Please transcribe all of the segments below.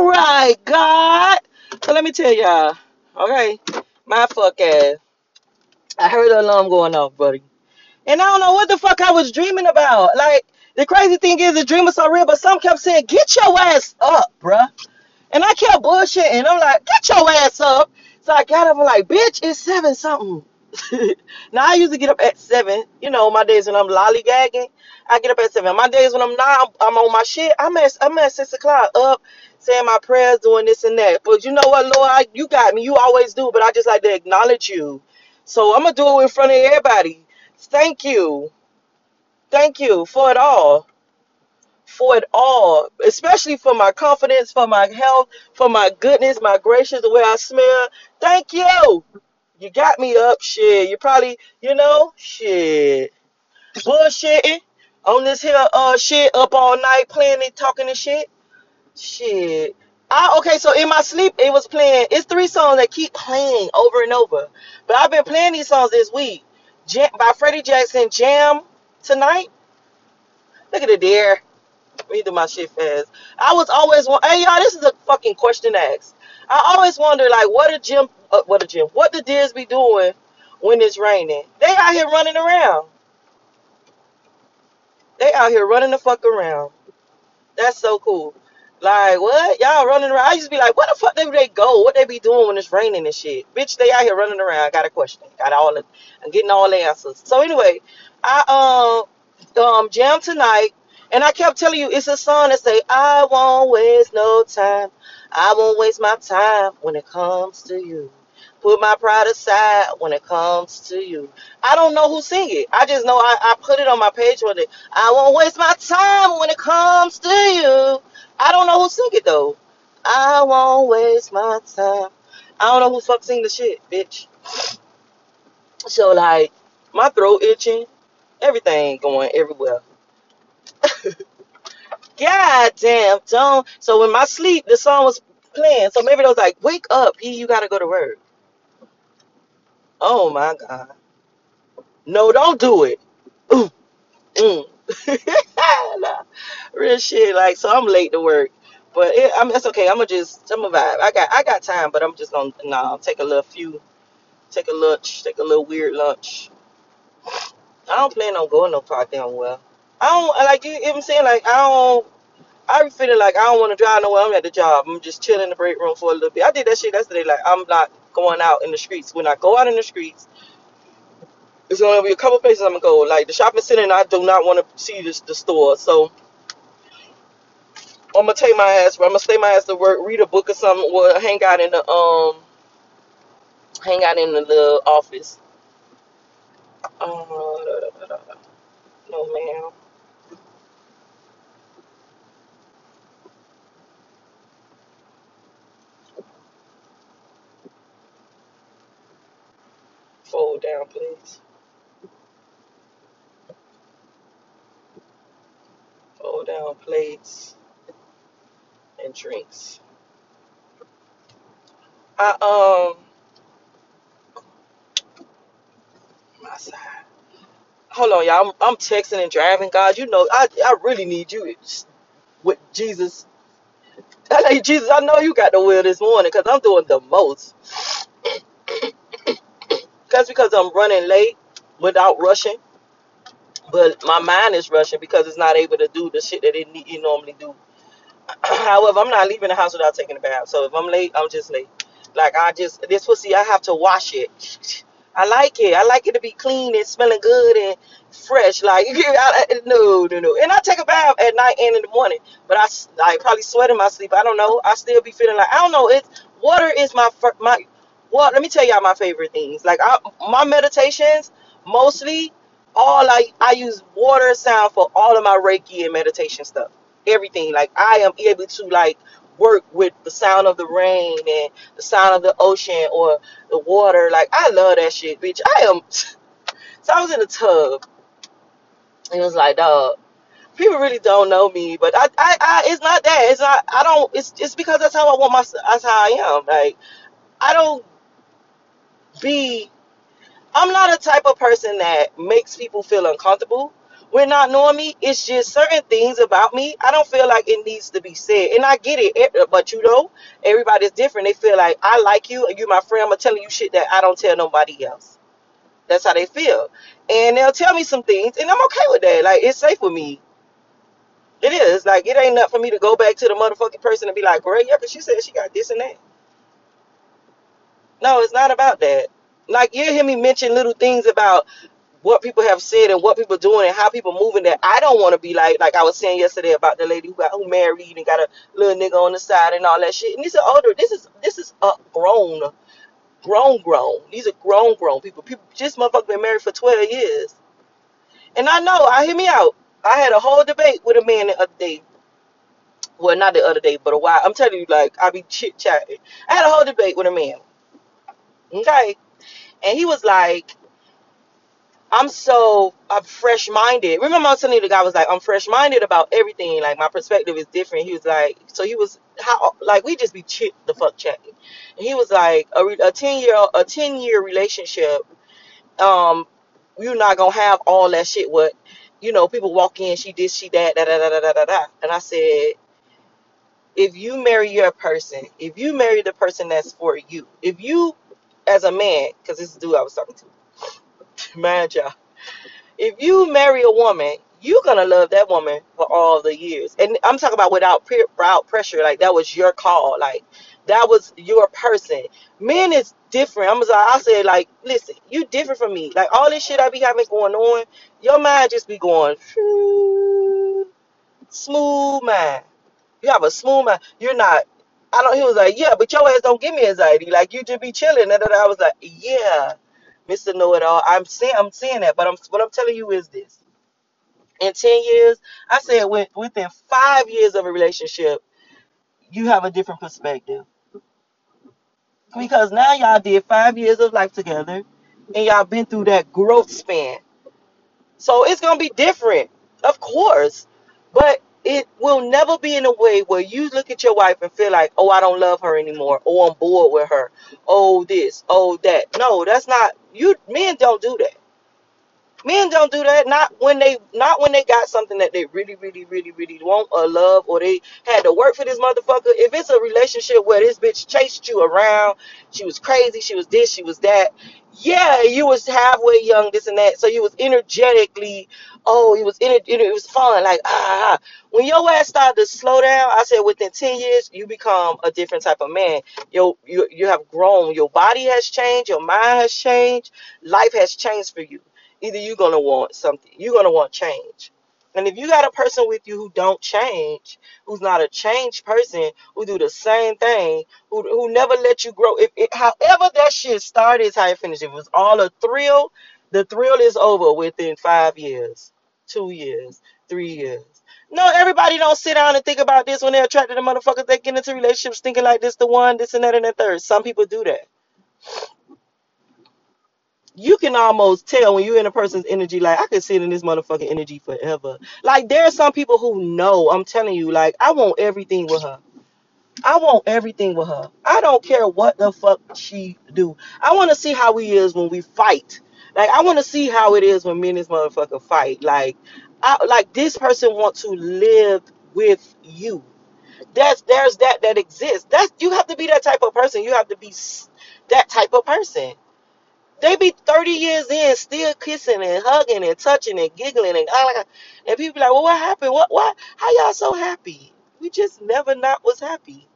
All right, God. So let me tell y'all. Okay, my fuck ass. I heard the alarm going off, buddy. And I don't know what the fuck I was dreaming about. Like, the crazy thing is, the dream was so real, but some kept saying, get your ass up, bruh. And I kept bullshitting. I'm like, get your ass up. So I got up, I'm like, bitch, it's seven something. now I usually get up at seven. You know, my days when I'm lollygagging, I get up at seven. My days when I'm not, I'm, I'm on my shit. I'm at I'm at six o'clock up, saying my prayers, doing this and that. But you know what, Lord, I, you got me. You always do. But I just like to acknowledge you. So I'm gonna do it in front of everybody. Thank you, thank you for it all for it all, especially for my confidence, for my health, for my goodness, my gracious, the way I smell. Thank you. You got me up, shit. You probably, you know, shit. Bullshitting on this here uh shit up all night playing and talking and shit. Shit. I, okay, so in my sleep it was playing. It's three songs that keep playing over and over. But I've been playing these songs this week. Jam, by Freddie Jackson, Jam tonight. Look at it there. Let me do my shit fast. I was always wa- hey y'all, this is a fucking question asked. I always wonder like what a gym, uh, what a gym, what the deers be doing when it's raining. They out here running around. They out here running the fuck around. That's so cool. Like what? Y'all running around? I used to be like, what the fuck do they go? What they be doing when it's raining and shit? Bitch, they out here running around. I got a question. Got all the, I'm getting all the answers. So anyway, I um um jam tonight, and I kept telling you it's a song that say I won't waste no time. I won't waste my time when it comes to you. Put my pride aside when it comes to you. I don't know who sing it. I just know I, I put it on my page one day. I won't waste my time when it comes to you. I don't know who sing it though. I won't waste my time. I don't know who fuck sing the shit, bitch. So like, my throat itching, everything going everywhere. God damn, don't. So in my sleep, the song was playing. So maybe they was like, wake up, he, you gotta go to work. Oh my god. No, don't do it. Ooh, mm. Real shit. Like, so I'm late to work, but it, I mean, that's okay. I'm gonna just, I'm gonna vibe. I got, I got time, but I'm just gonna, nah, take a little few, take a lunch, take a little weird lunch. I don't plan on going no far damn well. I don't like you. Even saying like I don't. I be feeling like I don't want to drive nowhere. I'm at the job. I'm just chilling in the break room for a little bit. I did that shit yesterday. Like I'm not going out in the streets. When I go out in the streets, it's gonna be a couple places I'm gonna go. Like the shopping center, and I do not want to see this the store. So I'm gonna take my ass. I'm gonna stay my ass to work, read a book or something, or hang out in the um, hang out in the little office. Uh, no ma'am. I um, my side. Hold on, y'all. I'm, I'm texting and driving. God, you know, I I really need you with Jesus. I like Jesus. I know you got the will this morning because I'm doing the most. That's because I'm running late without rushing. But my mind is rushing because it's not able to do the shit that it, need, it normally do. However, I'm not leaving the house without taking a bath. So if I'm late, I'm just late. Like I just this pussy, I have to wash it. I like it. I like it to be clean and smelling good and fresh. Like I, no, no, no. And I take a bath at night and in the morning. But I probably sweat in my sleep. I don't know. I still be feeling like I don't know. It's water is my my. Well, let me tell y'all my favorite things. Like I, my meditations mostly all I I use water sound for all of my Reiki and meditation stuff. Everything. Like I am able to like work with the sound of the rain and the sound of the ocean or the water. Like I love that shit, bitch. I am. So I was in the tub and it was like, dog. People really don't know me, but I, I, I, it's not that. It's not. I don't. It's, it's because that's how I want my. That's how I am. Like I don't be. I'm not a type of person that makes people feel uncomfortable, We're not knowing me. It's just certain things about me. I don't feel like it needs to be said. And I get it. eh, But you know, everybody's different. They feel like I like you and you my friend. I'm telling you shit that I don't tell nobody else. That's how they feel. And they'll tell me some things and I'm okay with that. Like it's safe with me. It is. Like it ain't enough for me to go back to the motherfucking person and be like, girl, yeah, because she said she got this and that. No, it's not about that. Like you hear me mention little things about what people have said and what people doing and how people moving that I don't want to be like like I was saying yesterday about the lady who got who married and got a little nigga on the side and all that shit. And these are older. This is this is up grown, grown, grown. These are grown, grown people. People just motherfucker been married for twelve years. And I know. I hear me out. I had a whole debate with a man the other day. Well, not the other day, but a while. I'm telling you, like I be chit chatting. I had a whole debate with a man. Okay, and he was like. I'm so I'm fresh minded. Remember, I was telling you the guy was like, I'm fresh minded about everything. Like my perspective is different. He was like, so he was how like we just be chit the fuck chatting. And he was like, a, a ten year a ten year relationship. Um, you're not gonna have all that shit. What you know, people walk in, she did, she that, da da da da da da. da. And I said, if you marry your person, if you marry the person that's for you, if you as a man, because this is the dude I was talking to, man, y'all. if you marry a woman, you're gonna love that woman for all the years. And I'm talking about without without pressure. Like that was your call. Like that was your person. Men is different. I'm sorry. I said like, listen, you different from me. Like all this shit I be having going on, your mind just be going smooth mind. You have a smooth mind. You're not. I don't. He was like, yeah, but your ass don't give me anxiety. Like you just be chilling. And then I was like, yeah, Mister Know It All. I'm saying, I'm that, but I'm what I'm telling you is this. In 10 years i said with, within five years of a relationship you have a different perspective. Because now y'all did five years of life together and y'all been through that growth span. So it's gonna be different of course but it will never be in a way where you look at your wife and feel like oh i don't love her anymore. Oh i'm bored with her. Oh this. Oh that. No that's not you men don't do that Men don't do that. Not when they not when they got something that they really, really, really, really want or love, or they had to work for this motherfucker. If it's a relationship where this bitch chased you around, she was crazy, she was this, she was that. Yeah, you was halfway young, this and that. So you was energetically, oh, it was it, it was fun. Like ah, ah. ah. when your ass started to slow down, I said within ten years you become a different type of man. You you you have grown. Your body has changed. Your mind has changed. Life has changed for you either you're gonna want something you're gonna want change and if you got a person with you who don't change who's not a changed person who do the same thing who, who never let you grow if however that shit started is how it finished if it was all a thrill the thrill is over within five years two years three years no, everybody don't sit down and think about this when they're attracted to motherfuckers. They get into relationships thinking like this, the one, this and that, and the third. Some people do that. You can almost tell when you're in a person's energy, like I could sit in this motherfucking energy forever. Like there are some people who know, I'm telling you, like I want everything with her. I want everything with her. I don't care what the fuck she do. I want to see how he is when we fight. Like I want to see how it is when me and this motherfucker fight. Like, I like this person want to live with you. That's there's that that exists. That's you have to be that type of person. You have to be that type of person. They be 30 years in, still kissing and hugging and touching and giggling and ah, like, and people be like, well, what happened? What, what? How y'all so happy? We just never not was happy.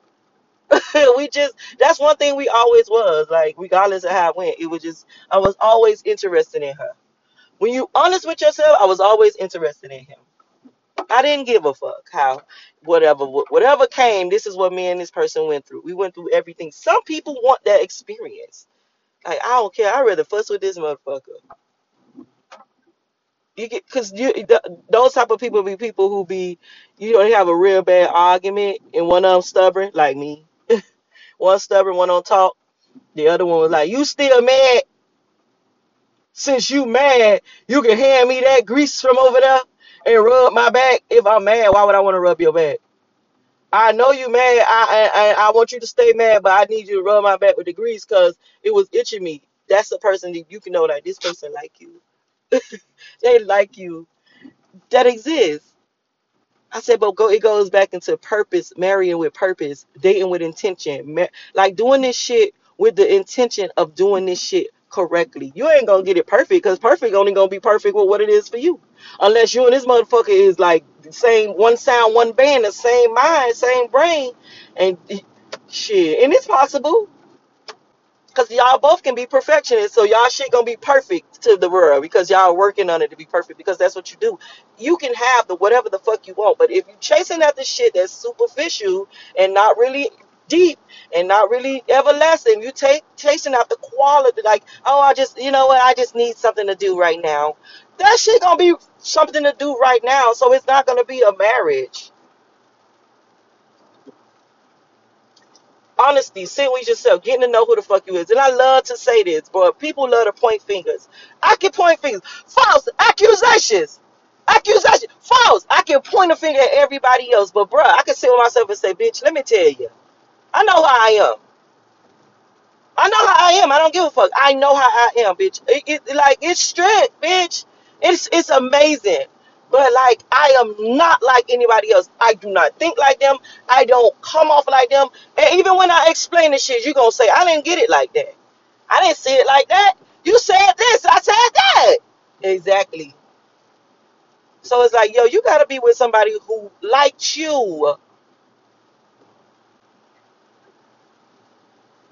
we just that's one thing we always was like, regardless of how it went. It was just I was always interested in her. When you honest with yourself, I was always interested in him. I didn't give a fuck how whatever whatever came. This is what me and this person went through. We went through everything. Some people want that experience. Like I don't care. I'd rather fuss with this motherfucker. You get because you th- those type of people be people who be you know they have a real bad argument and one of them stubborn like me. One stubborn, one on talk. The other one was like, "You still mad? Since you mad, you can hand me that grease from over there and rub my back. If I'm mad, why would I want to rub your back? I know you mad. I, I I want you to stay mad, but I need you to rub my back with the grease because it was itching me. That's the person that you can know that this person like you. They like you that exists. I said, but go. It goes back into purpose, marrying with purpose, dating with intention, like doing this shit with the intention of doing this shit correctly. You ain't gonna get it perfect because perfect only gonna be perfect with what it is for you, unless you and this motherfucker is like the same one sound, one band, the same mind, same brain, and shit. And it's possible. Cause y'all both can be perfectionists, so y'all shit gonna be perfect to the world because y'all working on it to be perfect because that's what you do. You can have the whatever the fuck you want, but if you chasing after shit that's superficial and not really deep and not really everlasting, you take chasing after quality like, oh I just you know what, I just need something to do right now. That shit gonna be something to do right now, so it's not gonna be a marriage. honesty, sit with yourself, getting to know who the fuck you is. And I love to say this, but people love to point fingers. I can point fingers. False accusations. Accusation. False. I can point a finger at everybody else, but bruh, I can sit with myself and say, bitch, let me tell you. I know how I am. I know how I am. I don't give a fuck. I know how I am, bitch. It, it like it's strict, bitch. It's it's amazing. But like I am not like anybody else. I do not think like them. I don't come off like them. And even when I explain the shit, you gonna say I didn't get it like that. I didn't see it like that. You said this. I said that. Exactly. So it's like, yo, you gotta be with somebody who likes you.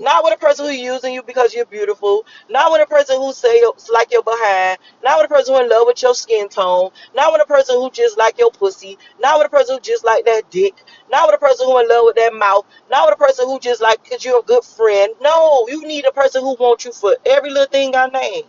Not with a person who's using you because you're beautiful. Not with a person who say like your behind. Not with a person who in love with your skin tone. Not with a person who just like your pussy. Not with a person who just like that dick. Not with a person who in love with that mouth. Not with a person who just like because you're a good friend. No, you need a person who wants you for every little thing I named.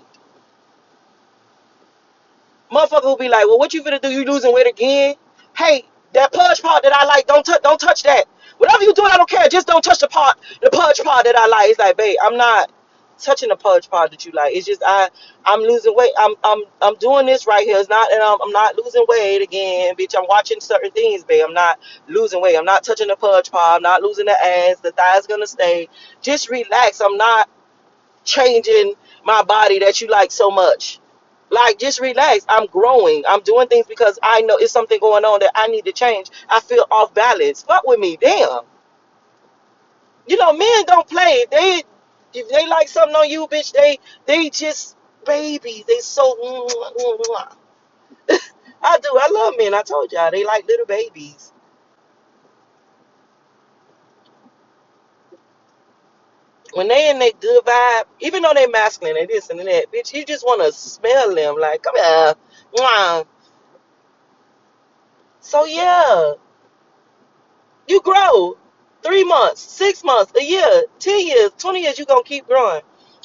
Motherfucker will be like, well, what you finna do? You losing weight again? Hey, that pudge part that I like, don't touch, don't touch that. Whatever you do, I don't care. Just don't touch the part, the pudge part that I like. It's like, babe, I'm not touching the pudge part that you like. It's just I, I'm losing weight. I'm, I'm, I'm doing this right here. It's not, and I'm, I'm not losing weight again, bitch. I'm watching certain things, babe. I'm not losing weight. I'm not touching the pudge part. I'm not losing the ass. The thighs gonna stay. Just relax. I'm not changing my body that you like so much. Like, just relax. I'm growing. I'm doing things because I know it's something going on that I need to change. I feel off balance. Fuck with me, damn. You know, men don't play. They, if they like something on you, bitch, they, they just babies. They so. I do. I love men. I told y'all they like little babies. When they in that good vibe, even though they masculine and this and that, bitch, you just want to smell them. Like, come here. Mwah. So yeah. You grow three months, six months, a year, ten years, twenty years. You gonna keep growing.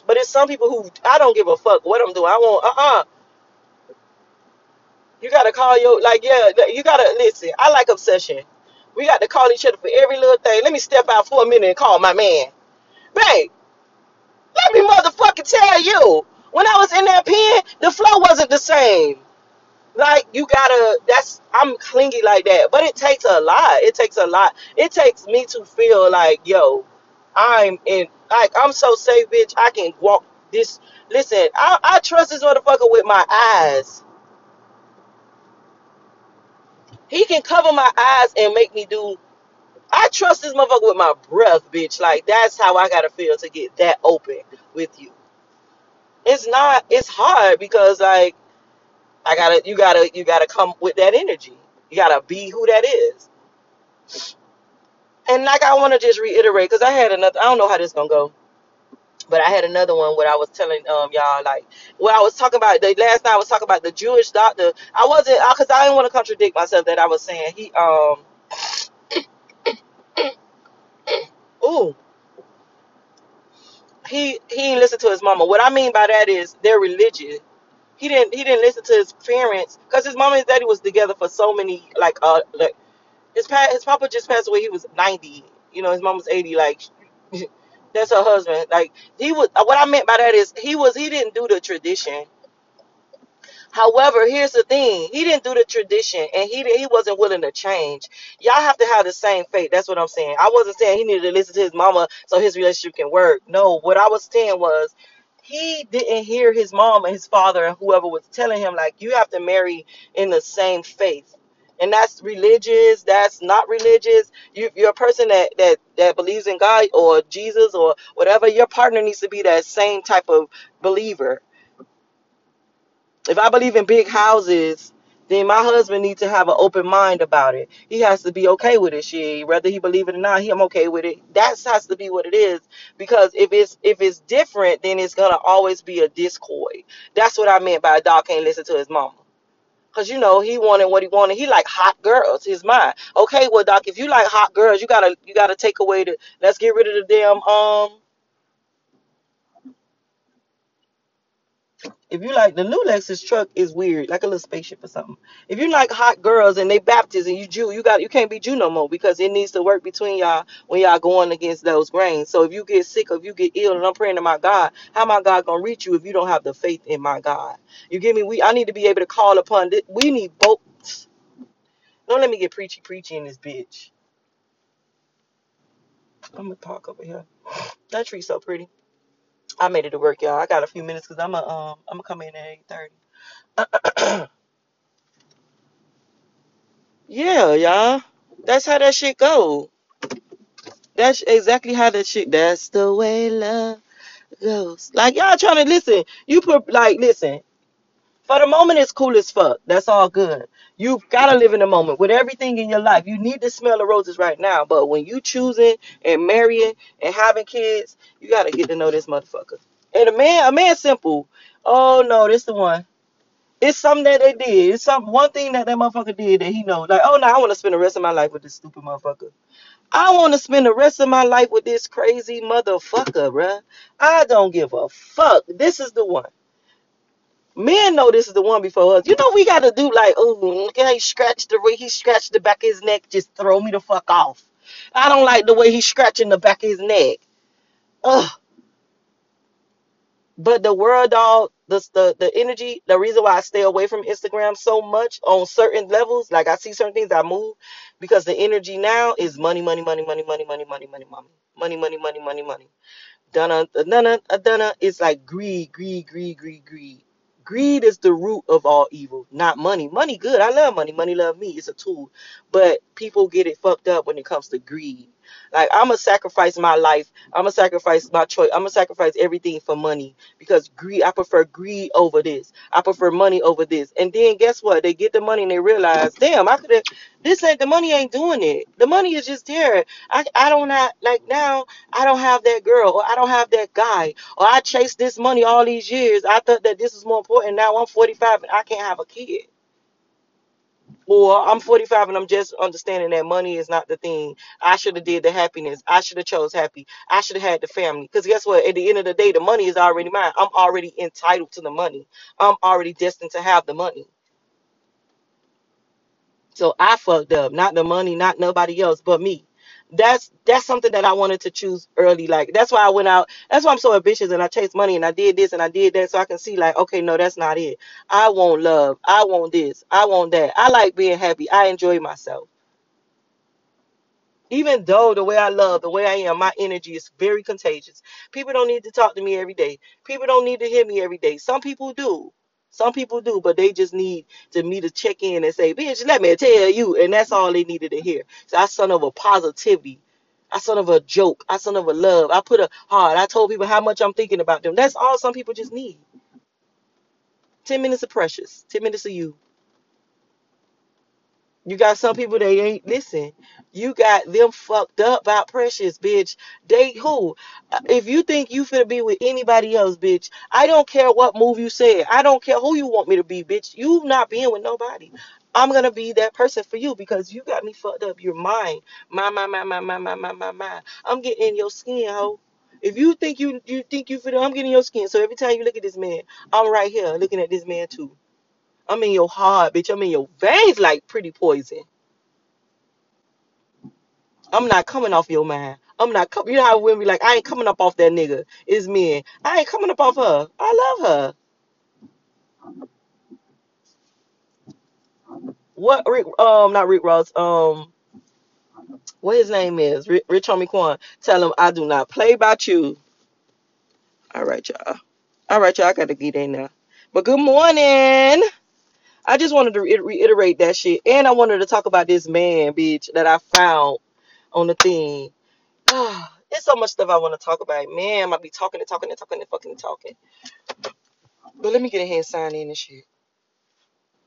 But it's some people who I don't give a fuck what I'm doing. I want uh uh You gotta call your like yeah. You gotta listen. I like obsession. We got to call each other for every little thing. Let me step out for a minute and call my man. Babe, let me motherfucking tell you. When I was in that pen, the flow wasn't the same. like you gotta that's i'm clingy like that. But it takes a lot. It takes a lot. It takes me to feel like yo i'm in like i'm so safe bitch. I can walk this listen i, I trust this motherfucker with my eyes. He can cover my eyes and make me do i trust this motherfucker with my breath bitch like that's how i gotta feel to get that open with you it's not it's hard because like i gotta you gotta you gotta come with that energy you gotta be who that is And like I want to just reiterate because I had another. I don't know how this gonna go, but I had another one where I was telling um y'all like what I was talking about the last night. I was talking about the Jewish doctor. I wasn't because I didn't want to contradict myself that I was saying he um ooh he he didn't listen to his mama. What I mean by that is their religion. He didn't he didn't listen to his parents because his mama and daddy was together for so many like uh like his pa- his papa just passed away. He was ninety. You know his mom was eighty. Like that's her husband. Like he was. What I meant by that is he was. He didn't do the tradition. However, here's the thing: he didn't do the tradition, and he he wasn't willing to change. Y'all have to have the same faith. That's what I'm saying. I wasn't saying he needed to listen to his mama so his relationship can work. No, what I was saying was he didn't hear his mom and his father and whoever was telling him like you have to marry in the same faith and that's religious that's not religious you, you're a person that, that that believes in god or jesus or whatever your partner needs to be that same type of believer if I believe in big houses, then my husband needs to have an open mind about it. He has to be okay with it. She whether he believe it or not, he, I'm okay with it. That has to be what it is. Because if it's if it's different, then it's gonna always be a discord. That's what I meant by a dog can't listen to his mama. Cause you know he wanted what he wanted. He like hot girls. His mind. Okay, well, doc, if you like hot girls, you gotta you gotta take away the. Let's get rid of the damn um If you like the new Lexus truck is weird, like a little spaceship or something. If you like hot girls and they Baptist and you Jew, you got you can't be Jew no more because it needs to work between y'all when y'all going against those grains. So if you get sick or if you get ill, and I'm praying to my God, how my God gonna reach you if you don't have the faith in my God? You give me we I need to be able to call upon this. We need both. Don't let me get preachy preachy in this bitch. I'm gonna park over here. That tree's so pretty. I made it to work, y'all. I got a few minutes because I'm a um I'm gonna come in at eight thirty. Yeah, y'all. That's how that shit go. That's exactly how that shit. That's the way love goes. Like y'all trying to listen. You put like listen. For the moment, it's cool as fuck. That's all good. You've gotta live in the moment with everything in your life. You need to smell the roses right now. But when you choosing and marrying and having kids, you gotta get to know this motherfucker. And a man, a man, simple. Oh no, this the one. It's something that they did. It's some one thing that that motherfucker did that he know. Like, oh no, I want to spend the rest of my life with this stupid motherfucker. I want to spend the rest of my life with this crazy motherfucker, bruh. I don't give a fuck. This is the one. Men know this is the one before us. You know we gotta do like, oh, look how he scratched the way he scratched the back of his neck. Just throw me the fuck off. I don't like the way he's scratching the back of his neck. Ugh. But the world dog, the, the the energy, the reason why I stay away from Instagram so much on certain levels, like I see certain things I move because the energy now is money, money, money, money, money, money, money, money, money, money, money, money, money, money. Donna, donna, donna. It's like greed, greed, greed, greed, greed. Greed is the root of all evil, not money. Money good. I love money. Money love me. It's a tool. But people get it fucked up when it comes to greed. Like I'm gonna sacrifice my life. I'm gonna sacrifice my choice. I'm gonna sacrifice everything for money because greed. I prefer greed over this. I prefer money over this. And then guess what? They get the money and they realize, damn, I could have. This ain't the money. Ain't doing it. The money is just there. I I don't have like now. I don't have that girl or I don't have that guy or I chased this money all these years. I thought that this was more important. Now I'm 45 and I can't have a kid. Or I'm 45 and I'm just understanding that money is not the thing. I should have did the happiness. I should have chose happy. I should have had the family. Because guess what? At the end of the day, the money is already mine. I'm already entitled to the money. I'm already destined to have the money. So I fucked up. Not the money, not nobody else but me. That's that's something that I wanted to choose early. Like that's why I went out. That's why I'm so ambitious and I chased money and I did this and I did that so I can see like, okay, no, that's not it. I want love. I want this. I want that. I like being happy. I enjoy myself. Even though the way I love, the way I am, my energy is very contagious. People don't need to talk to me every day. People don't need to hear me every day. Some people do. Some people do, but they just need to me to check in and say, bitch, let me tell you. And that's all they needed to hear. So I son of a positivity. I son of a joke. I son of a love. I put a heart. I told people how much I'm thinking about them. That's all some people just need. 10 minutes of precious. 10 minutes of you. You got some people they ain't listen. You got them fucked up by precious, bitch. They who? Uh, If you think you finna be with anybody else, bitch, I don't care what move you said. I don't care who you want me to be, bitch. You not being with nobody. I'm gonna be that person for you because you got me fucked up. You're mine. My, my, my, my, my, my, my, my, my. I'm getting in your skin, ho. If you think you you think you fit, I'm getting in your skin. So every time you look at this man, I'm right here looking at this man too. I'm in your heart, bitch. I'm in your veins like pretty poison. I'm not coming off your mind. I'm not coming. You know how women be like, I ain't coming up off that nigga. It's men. I ain't coming up off her. I love her. What Rick? Um, not Rick Ross. Um, what his name is? Rich, Rich Homie Quan. Tell him I do not play about you. All right, y'all. All right, y'all. I gotta get in there. But good morning. I just wanted to re- reiterate that shit, and I wanted to talk about this man, bitch, that I found on the thing. There's so much stuff I want to talk about. Man, I might be talking and talking and talking and fucking talking. But let me get in here and sign in and shit.